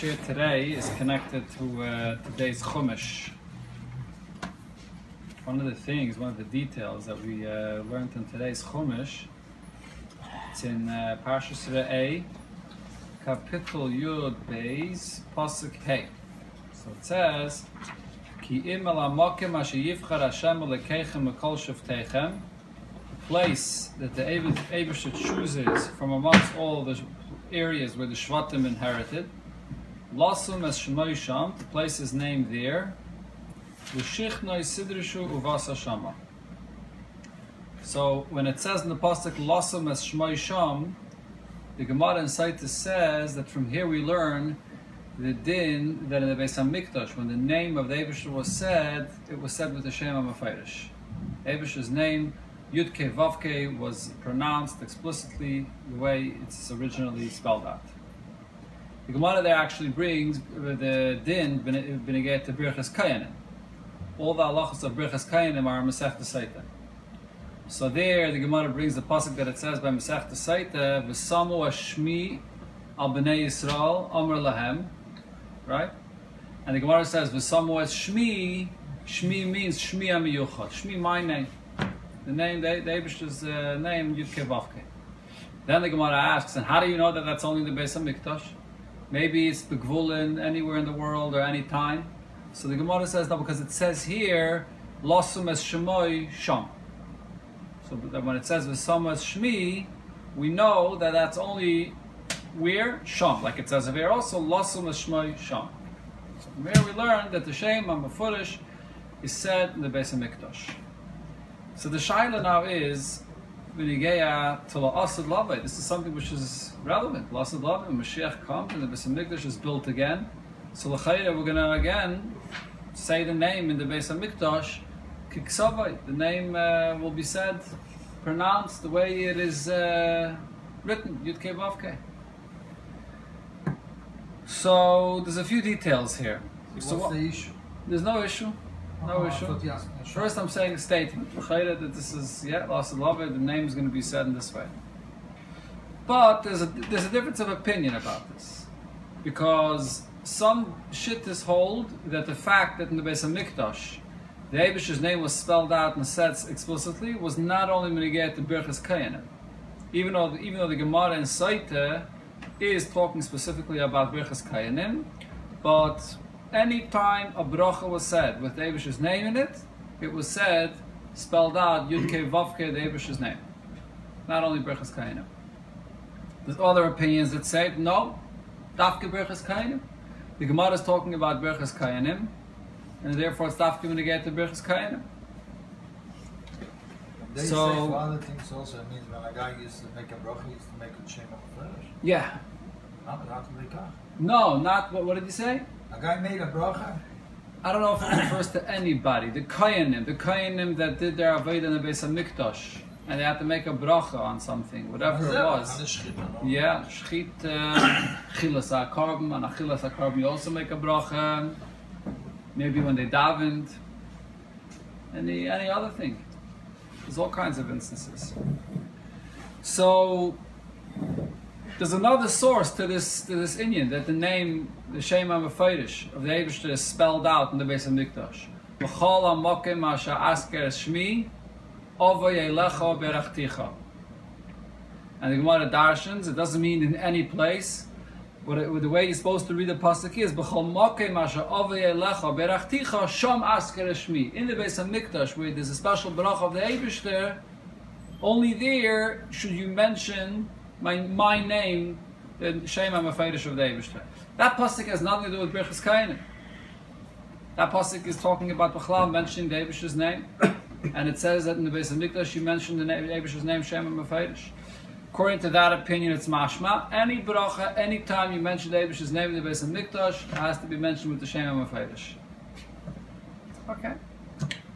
Here today is connected to uh, today's Chumash. One of the things, one of the details that we uh, learned in today's Chumash, it's in uh, Parshas Re'eh, Kapitel Yud Beis, Pasuk Hey. So it says, Ki im el hamokim asher yivchar Hashem elekeichem ekol shavteichem, the place that the Abishah chooses from amongst all the areas where the Shvatim inherited, Lasum as Shemoi Sham, the place is named there. L'shichnoi sidrishu uvasa shama. So when it says in the pasuk Lasum as Shemoi Sham, the Gemara in Saitis says that from here we learn the din that in the Beis Hamikdash, when the name of the Abishah was said, it was said with the Shem HaMafayrish. Abishah's name, Yudke Vavke, was pronounced explicitly the way it's originally spelled out. The Gemara there actually brings the din b'negay to Birchas Kayanim. All the halachas of Birchas Kayanim are Masech Saita. So there, the Gemara brings the pasuk that it says by Masech Saita, "V'samu Shmi al b'nei Yisrael Amr lahem," right? And the Gemara says, "V'samu Shmi." Shmi means Shmi Amiyuchad. Shmi, my name. The name, the, Abish's uh, name, Yudke Vavke. Then the Gemara asks, and how do you know that that's only the Beis Hamikdash? Maybe it's begvulin anywhere in the world or any time. So the Gemara says no, because it says here losum es shemoi sham. So when it says v'sam es shmi, we know that that's only where sham, like it says here also losum es shmoi sham. So from here we learn that the shem amafurish is said in the Beis Hamikdash. So the shaila now is V'nigeya to la'asad lavai. This is something which is relevant. Lavai, Mashiach comes and the Beis Hamikdash is built again. So l'chayra, we're going to again say the name in the Beis Hamikdash, Kiksavai. The name uh, will be said, pronounced the way it is uh, written, Yud Kei Vav Kei. So there's a few details here. So what's the issue? There's no issue. No issue. Uh, asked. First, I'm saying a statement. That this is yeah, lost love The name is going to be said in this way. But there's a there's a difference of opinion about this, because some shittas hold that the fact that in the Beis Mikdash, the Abish's name was spelled out and said explicitly was not only mitigated to Birchas Kayanim, even though even though the Gemara in Saita is talking specifically about Birchas Kayanim, but any time a bracha was said with the Abish's name in it, it was said, spelled out, Yudke Vavke, the Abish's name. Not only Berchas Kainim. There's other opinions that say, no, Dafke Berchas Kainim. The Gemara is talking about Berchas Kainim, and therefore it's Dafke when you get to Berchas Kainim. They So- say for other things also, it means when a guy used to make a bracha, he used to make a on the flesh. Yeah. Not not to make a- No, not, what, what did he say? A guy made a bracha, I don't know if it refers to anybody. The Kayanim, the Kayanim that did their Avodah in the Beis Hamikdash, and they had to make a bracha on something, whatever it was. On the shchita, no? Yeah, shchit, chilas ha-carbon, and achilas ha-carbon you also make a bracha. Maybe when they davened. Any, any other thing. There's all kinds of instances. So, there's another source to this to this inyan that the name, the Shem HaMefeirish of the Eibushter is spelled out in the Beis HaMikdash. V'chol ha-mokim asher asker shmi, ovo yelecha berachticha. And the Gemara Darshans, it doesn't mean in any place. What it, the way you're supposed to read the pasuk is b'chol mokem asher avei elecha berachticha asker shmi. In the Beis Hamikdash, where there's a special bracha of the Eibushter, only there should you mention my my name, the Shem HaMefeirish of the Eibushter. That pasuk has nothing to do with Birchas Kainim. That pasuk is talking about B'chlal mentioning the name, and it says that in the Beis Hamikdash you mentioned the name, Eibushter's name Shem HaMefeirish. According to that opinion, it's mashma. Any bracha, any time you mention the name in the Beis Hamikdash, it has to be mentioned with the Shem HaMefeirish. Okay.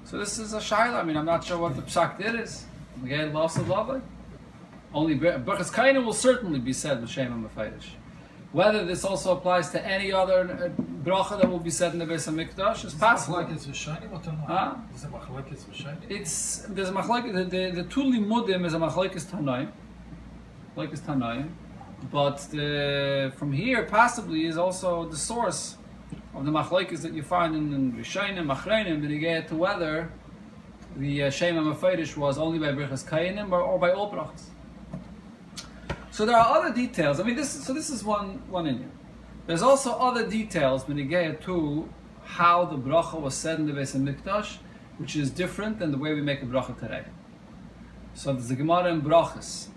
So this is a shaila. I mean, I'm not sure what the psak did is. Again, loss of love. Only Berchas Kaina will certainly be said with Shem HaMefeirish. Whether this also applies to any other uh, bracha that will be said in the Beis Hamikdash is possible. machlokes v'shayim or not? Huh? Is it? It's there's a machlok the the, the two limudim is a machlokes tanoim, machlokes tanoim, But the, from here, possibly, is also the source of the machlokes that you find in, in Rishonim, Machreinim, when you get to whether the uh, Shem HaMeferish was only by Brichas Kayanim or, or by all brachas. So there are other details. I mean, this so this is one one in here. There's also other details when to how the bracha was said in the Beis Hamikdash, which is different than the way we make a bracha today. So there's the Gemara in Brachas.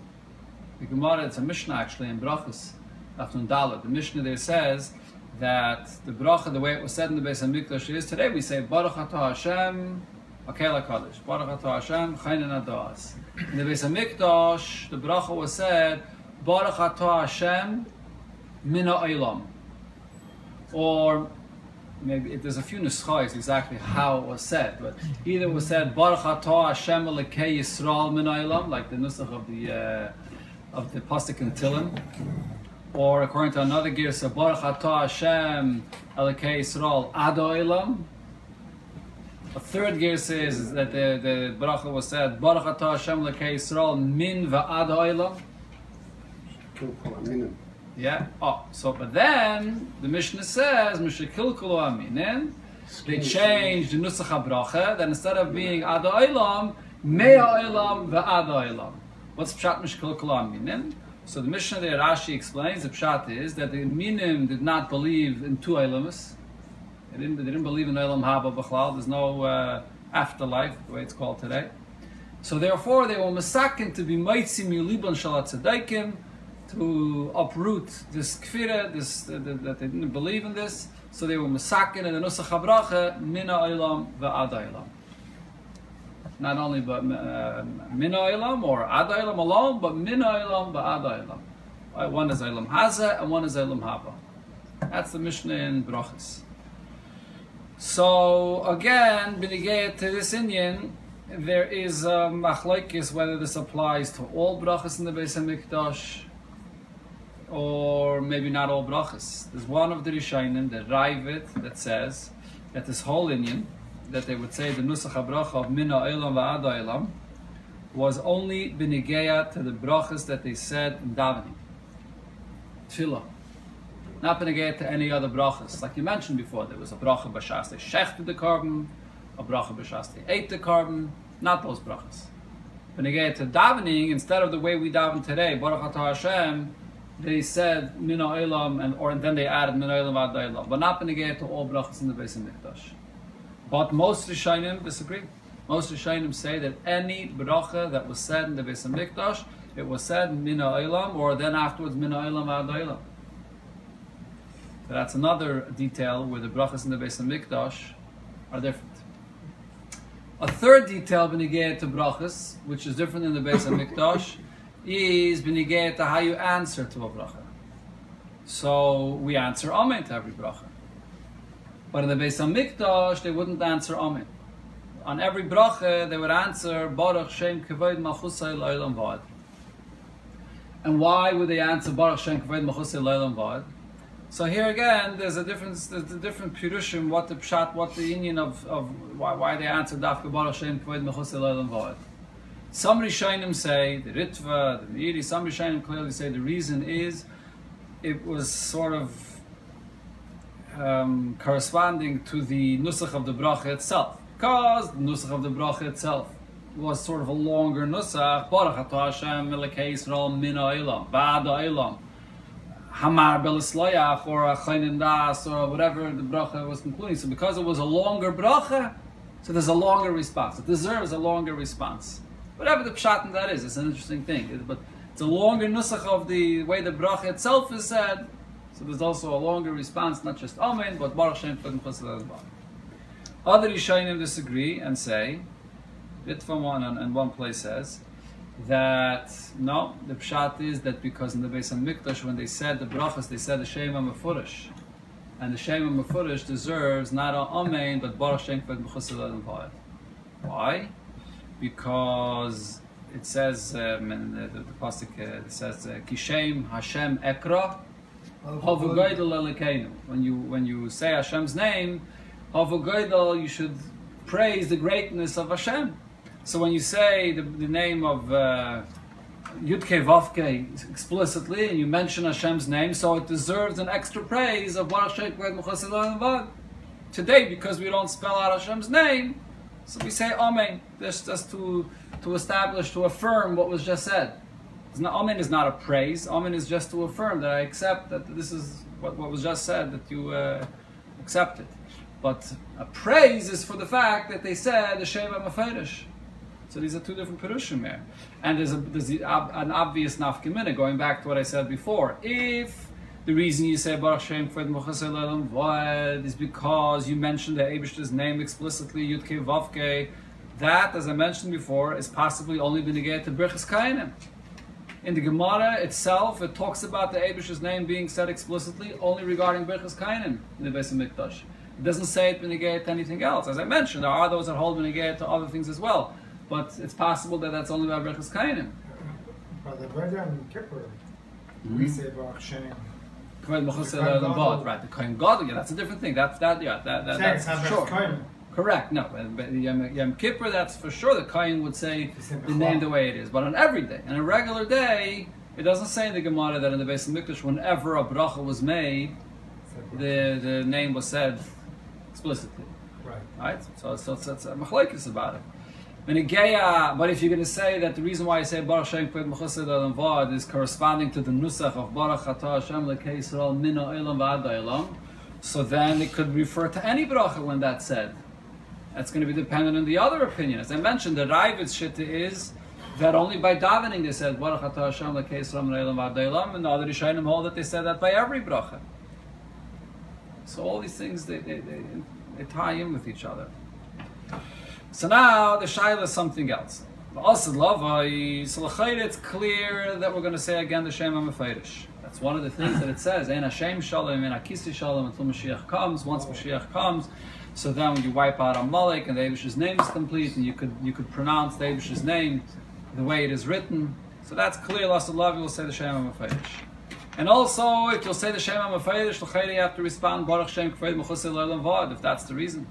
The Gemara, it's a Mishnah actually in Brachas, after Dalet. The Mishnah there says that the bracha, the way it was said in the Beis Hamikdash is today we say Baruch Atah Hashem, Akel HaKadosh, Baruch Atah Hashem, Chaynen Adas. In the Beis Hamikdash, the bracha was said Baruch Atah Hashem, Mina Olam. Or maybe there's a few nuschais exactly how it was said, but either it was said Baruch Atah Hashem Elekei Yisrael Min Olam, like the nusach of the uh, of the pasuk in Tilim, or according to another girsa Baruch Atah Hashem Elekei Yisrael Ad Olam. A third girsa is that the the bracha was said Baruch Atah Hashem Elekei Yisrael Min Va'ad Olam. Yeah. Oh, so but then the Mishnah says Mishakilkulu Aminin. They changed the Nusach HaBracha. Then instead of being Ad Olam, Mea Olam ve'Ad Olam. What's Pshat Mishakilkulu Aminin? So the Mishnah there, Rashi explains the Pshat is that the Minim did not believe in two Olamas. They didn't, they didn't believe in Olam Haba B'chlal. There's no uh, afterlife, the way it's called today. So therefore, they were masakin to be maitzim yuliban shalat tzedaikim, to uproot this kfira, this uh, that they didn't believe in this. So they were masakin and the nusach habracha mina olam ve'ad olam. Not only but uh, mina olam or ad olam alone, but mina olam ve'ad olam. Uh, One is olam haza and one is olam haba. That's the Mishnah in Brachas. So again, benigay to this inyan, there is a machlokes whether this applies to all brachas in the Beis Hamikdash or maybe not all brachas. There's one of the Rishonim, the Raivit, that says that this whole inyan, that they would say the Nusach HaBracha of Mina Olam Va'ad Olam, was only benigeya to the brachas that they said in davening. Tefillah. Not benigeya to any other brachas. Like you mentioned before, there was a bracha b'shas they shechted the carbon, a bracha b'shas they ate the carbon, not those brachas. Benigeya to davening, instead of the way we daven today, Baruch Atah Hashem, they said Mina Olam, and or and then they added Mina Olam Va'ad Olam. But not benigeya to all brachas in the Beis Hamikdash. But most Rishonim disagree. Most Rishonim say that any bracha that was said in the Beis Hamikdash, it was said Mina Olam, or then afterwards Mina Olam Va'ad Olam. That's another detail where the brachas in the Beis Hamikdash are different. A third detail benigay to brachas, which is different in the Beis Hamikdash, is benigay to how you answer to a bracha. So we answer Amen to every bracha. But in the Beis Hamikdash, they wouldn't answer Amen. On every bracha, they would answer Baruch Shem Kavod Malchusay Leilam Vad. And why would they answer Baruch Shem Kavod Malchusay Leilam Vad? So here again, there's a difference. There's a different pirushim. What the pshat, what the union of, of why, why they answer Dafka Baruch Shem Kavod Malchusay Leilam Vad. Some Rishonim say the Ritva, the Meiri. Some Rishonim clearly say the reason is it was sort of um, corresponding to the nusach of the bracha itself. Because the nusach of the bracha itself was sort of a longer nusach. Baruch Hashem melekei Yisrael min ha'ilam, ba'ad ha'ilam. Hamar belisloyach or a chaynin das or whatever the bracha was concluding. So because it was a longer bracha, so there's a longer response. It deserves a longer response. Whatever the pshat in that is, it's an interesting thing. It- But it's a longer nusach of the way the bracha itself is said. So there's also a longer response, not just Amen, but Baruch Shem Chagim Chesed. Other Rishonim disagree and say, Bitva one and, one place says that no, the pshat is that because in the Beis Hamikdash when they said the brachas, they said the Shema Mefurish, and the Shema Mefurish deserves not a Amen but Baruch Shem Chagim Chesed Why? Because it says um, in the, the, the pasuk uh, it says uh, Kishem Hashem Ekra When you when you say Hashem's name, you should praise the greatness of Hashem. So when you say the, the name of uh, Yudke Vavke explicitly, and you mention Hashem's name, so it deserves an extra praise of Baruch Shem Kved Mechusa L'Olam Today, because we don't spell out Hashem's name, so we say Amen, just, just to, to establish, to affirm what was just said. It's not, Amen is not a praise, Amen is just to affirm that I accept that this is what, what was just said, that you uh, accept it. But a praise is for the fact that they said the Sheva Meferish. So these are two different Perushim here. And there's, a, there's an obvious nafkamina, going back to what I said before. If the reason you say Baruch Shem Mochasei Le'olam Vad is because you mentioned the Abish's name explicitly, Yudke Vavke, that, as I mentioned before, is possibly only been negated to Birchas Kainim. In the Gemara itself, it talks about the Abish's name being said explicitly only regarding Birchas Kainim in the Beis Hamikdash. It doesn't say it benegate to anything else. As I mentioned, there are those that hold benegate to other things as well. But it's possible that that's only about Birchas Kainim. But the Veda and Kippur, Mm-hmm. we say Baruch Shem. Kohen Mechusei The Kohen uh, Le'olam right? The Kohen Gadol, yeah, that's a different thing. That's that, yeah, that, that it's that's sure. Kohen. Correct. No, but Yom, Yom Kippur, that's for sure. The Kohen would say the name the way it is. But on every day, on a regular day, it doesn't say in the Gemara that in the Beis Hamikdash, whenever a bracha was made, the the name was said explicitly. Right. Right? So so it's, it's a machlekes about it. Benegeya, uh, but if you're going to say that the reason why I say Baruch Shem Kved Mechusei Le'olam Vad is corresponding to the nusach of Baruch Atah Hashem Lekei Yisrael Mino Elam V'ad Elam, so then it could refer to any bracha when that's said. That's going to be dependent on the other opinion. As I mentioned, the Ravid's shitta is that only by davening they said Baruch Atah Hashem Lekei Yisrael Mino Elam V'ad Elam, and the other Rishonim hold that they said that by every bracha. So all these things they, they, they, they tie in with each other. So now the shaila is something else. Also, lavai. So it's clear that we're going to say again the Shem HaMefeirish. That's one of the things that it says. Ein Hashem Shalom, Ein Akisi Shalom until Mashiach comes. Once Mashiach comes, so then you wipe out Amalek and the Abish's name is complete, and you could you could pronounce the Abish's name the way it is written. So that's clear. Last love, you will say the Shem HaMefeirish. And also, if you'll say the Shem HaMefeirish, you have to respond Baruch Shem if that's the reason.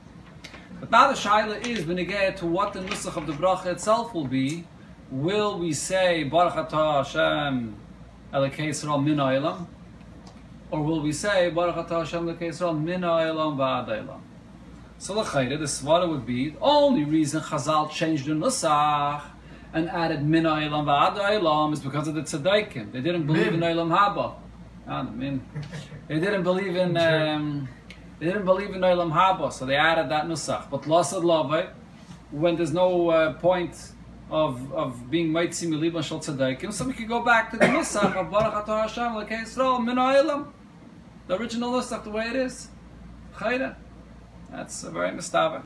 But now the shaila is benegay to what the nusach of the bracha itself will be. Will we say Baruch Atah Hashem Elokei Yisrael Min or will we say Baruch Atah Hashem Elokei Yisrael Min Ha'olam V'ad Ha'olam? So the chayre, the svara would be the only reason Chazal changed the nusach and added Min V'ad Ha'olam is because of the tzaddikim. They didn't believe in. Olam Haba. Ah, min. They didn't believe in. Um, they didn't believe in Olam Haba, so they added that nusach. But Lasad Lave, when there's no uh, point of of being Maitzi Miliban Shal Tzaddikim, so we could go back to the nusach of Baruch Atah Hashem Lekei Yisrael Min Ha'olam. The original nusach, the way it is. Chayre. That's a very mistaber.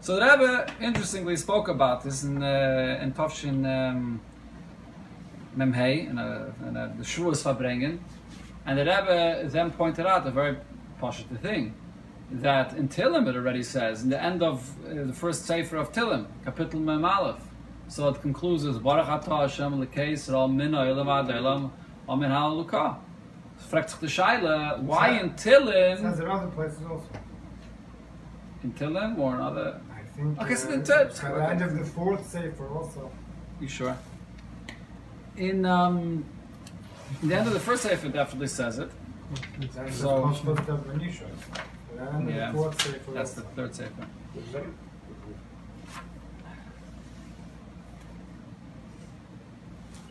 So the Rebbe interestingly spoke about this in uh, in Tafshin um, Memhei in a, in a Farbrengen, and the Rebbe then pointed out a very positive thing that in Tilim it already says in the end of uh, the first sefer of Tilim, Kapitel Mem Aleph. So it concludes as Baruch Atah Hashem Lekei Yisrael Min Ha'olam Ad Ha'olam Amen Ha'alukah. Fragt sich the Shaila, why in It says Tilim, in other places also. in Tilim or another, I think. Okay, so uh, then tell- At the end of the fourth Sefer also. You sure? In um, in the end of the first sefer, definitely says it. That's So- the concept of Manisha. At the Yeah, of the fourth Sefer That's the third sefer.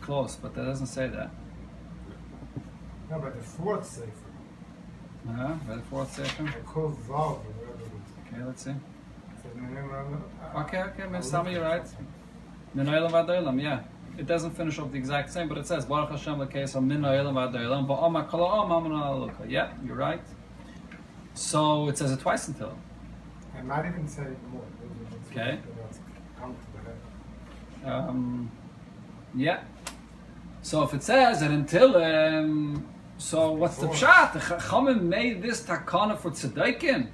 Close, but that doesn't say that. No, but the fourth Sefer. Uh-huh. By the fourth sefer. I call Vav whatever it is. Okay, let's see. So the name of- Okay, okay, Ms. Sami, you're right. Min ha'olam v'ad yeah. It doesn't finish off the exact same, but it says Baruch Hashem l'keis min ha'olam v'ad ha'olam v'ama kol amen ha'aluka. Yeah, you're right. So it says it twice until. I might even say more. Okay. That's come to the head. Um, yeah. So if it says that until, um, so what's the pshat? The Chachamim made this takana for tzedekim.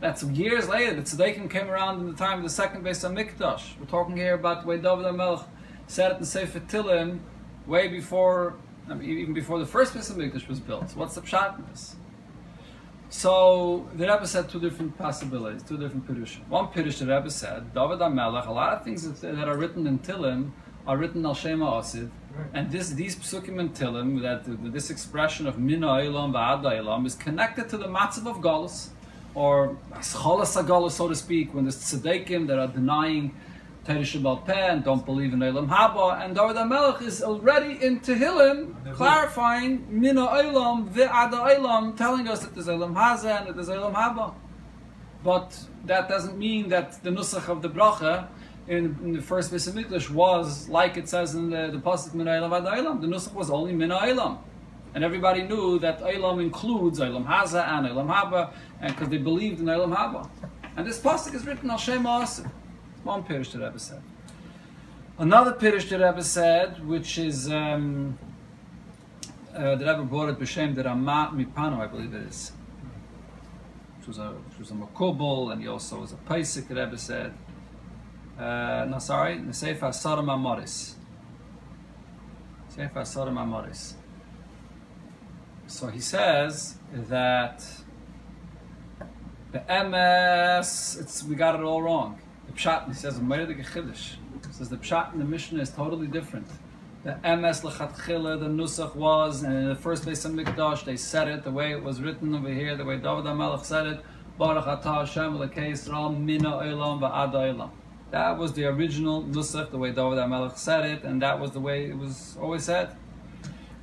That's years later. The tzedekim came around in the time of the second base of Mikdash. We're talking here about the way David HaMelech said it in Sefer Tilim, way before, I mean, even before the first of Mikdash was built. So what's the pshat in this? So the Rebbe said two different possibilities, two different pirushim. One pirush the Rebbe said, David HaMelech, a lot of things that, are written in Tilim are written al Shema Asid. Right. And this, these psukim and tilim, that this expression of mina olam va'ad olam is connected to the matzav of galus, or cholas galus, so to speak, when there's tzaddikim that are denying Torah Shabbal Peh and don't believe in Olam Haba, and David HaMelech is already in Tehillim, clarifying mina olam va'ad olam, telling us that there's Olam Haza and that there's Olam Haba. But that doesn't mean that the nusach of the bracha in, in the first Beis Hamikdash was like it says in the, the pasuk Min Olam Ad Olam. The nusach was only Mina Olam, and everybody knew that Olam includes Olam Haza and Olam Haba, and because they believed in Olam Haba. And this pasuk is written al Shem Asim. One pirish the Rebbe said. Another pirish the Rebbe said, which is um, uh, the Rebbe brought it b'shem the Ramah Mipano, I believe it is which was a which was a makubal, and he also was a paisik. The Rebbe said, uh, no, sorry, the Sefer Sodom Sodom Amoris. So he says that the MS, it's we got it all wrong. Pshat, he says, "Meir the Chiddush." Says the pshat in the Mishnah is totally different. The MS lechatchila, the nusach was, and in the first place of Mikdash, they said it the way it was written over here, the way David HaMelech said it. Baruch atah Hashem Yisrael mina olam va'ad olam. That was the original nusach, the way David HaMelech said it, and that was the way it was always said.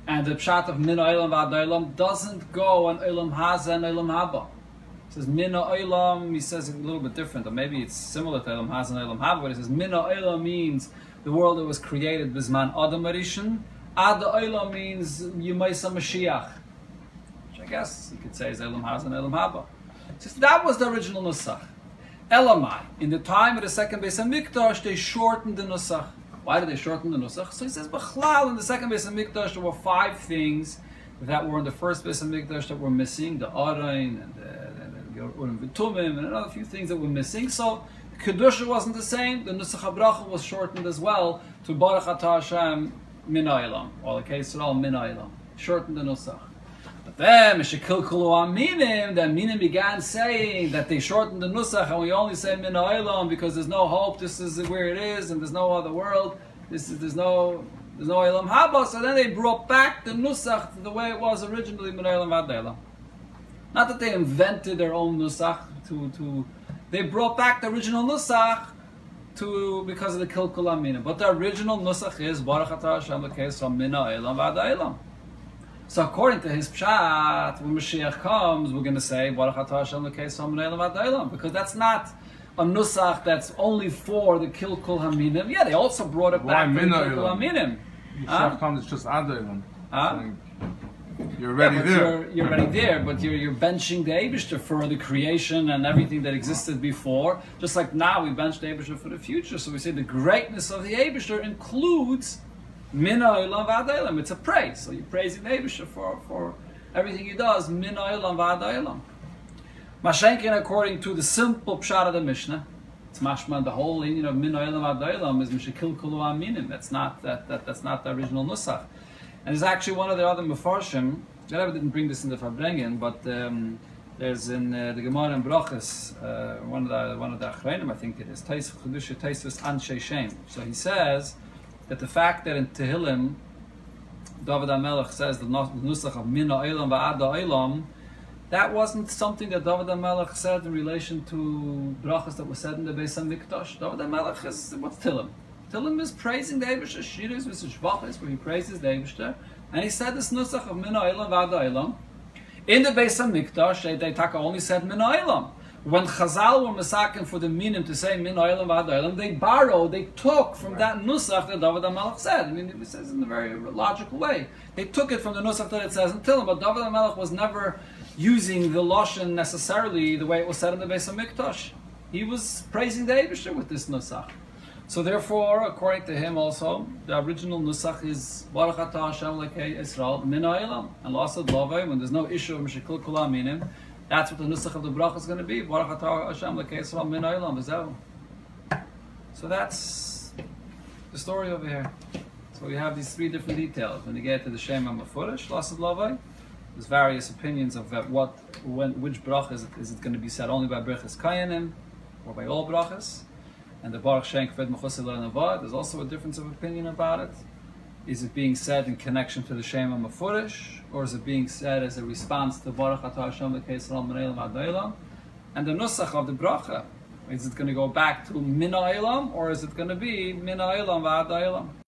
And the pshat of mina olam va'ad olam doesn't go on olam haza and olam haba. It says mina olam, he says it a little bit different, or maybe it's similar to olam haza and olam haba, but it says mina olam means the world that was created bisman adam arishan. Ad olam means Yemaisa Mashiach, which I guess you could say is Elam Haz and Elam Haba. So that was the original Nusach. Elamai, in the time of the second Beis Mikdash, they shortened the Nusach. Why did they shorten the Nusach? So he says, Bechlal, in the second Beis Mikdash, there were five things that were in the first Beis Mikdash that were missing, the Arain and the, the Urim V'tumim and another few things that were missing. So Kedusha wasn't the same. The Nusach HaBracha was shortened as well to Baruch Atah Hashem Min Olam, or the case all Min Olam. Shortened the Nusach. But then, Meshekilkulu Aminim, the Aminim began saying that they shortened the Nusach and we only say Min Olam because there's no hope, this is where it is, and there's no other world. This is, there's no there's no Olam Haba, so then they brought back the Nusach to the way it was originally Min Olam Ad Olam. Not that they invented their own Nusach to, to they brought back the original Nusach to because of the Kilkul Amina. But the original Nusach is Baruch Atah Hashem L'keis Mina Elam V'ad Elam. So according to his pshat, when Mashiach comes, we're going to say Baruch Atah Hashem L'keis Mina Elam V'ad Elam because that's not a Nusach that's only for the Kilkul Haminim. Yeah, they also brought it Why back for the Mina Kilkul Elam? Haminim. Mashiach Huh? comes, it's just Adolim. Huh? You're already but there. You're, you're already there, but you're, you're benching the Abishter for the creation and everything that existed before. Just like now we bench the Abishter for the future. So we say the greatness of the Abishter includes Mina Olam V'ad Olam. It's a praise. So you're praising the Abishter for, for everything he does. Mina Olam V'ad Olam. Mashenkin, according to the simple pshat of the Mishnah, it's mashma the whole union of min olam ad is mishakil kulu aminim. That's not that, that that's not the original nusach. And it's actually one of the other mefarshim. The didn't bring this in the Farbrengen, but um, there's in uh, the Gemara in Brachas, uh, one of the one of the Achreinim, I think it is, Chedusha Taisus Anshe Shem. So he says that the fact that in Tehillim, David HaMelech says the nus- the nusach of min olam va'ad olam, that wasn't something that David HaMelech said in relation to brachas that was said in the Beis HaMikdash. David HaMelech is, what's Tillim? Tillim is praising the Eibishter. Shiris is Shvachis, where he praises the Eibishter. And he said this nusach of Min Olam V'ad Olam. In the Beis HaMikdash, they, they taka only said Min Olam. When Chazal were masakin for the minim to say Min Olam V'ad Olam, they borrowed, they took from that nusach that David HaMelech said. I mean, it says in a very logical way. They took it from the nusach that it says in Tillim, but David HaMelech was never using the Lashon necessarily the way it was said in the Beis HaMikdash. He was praising the Eibishter with this nusach. So therefore, according to him also, the original nusach is Baruch Atah Hashem Lekei Israel Min Ha'ilam. And lost of Lavai, when there's no issue of Meshikul Kula Minim, that's what the nusach of the bracha is going to be. Baruch Atah Hashem Lekei Israel Min Ha'ilam. So that's the story over here. So we have these three different details. When you get to the Shem HaMafurish, lost of Lavai, there's various opinions of what, when, which bracha is it, is it going to be said only by brachas kayanim or by all brachas. And the Baruch Shem Kved Mechusil Navad. There's also a difference of opinion about it. Is it being said in connection to the Shema Mefurish, or is it being said as a response to Baruch Atah Hashem Adailam? And the Nusach of the Bracha, is it going to go back to Min Ha'ilam, or is it going to be Min Ha'ilam V'Ad Ha'ilam?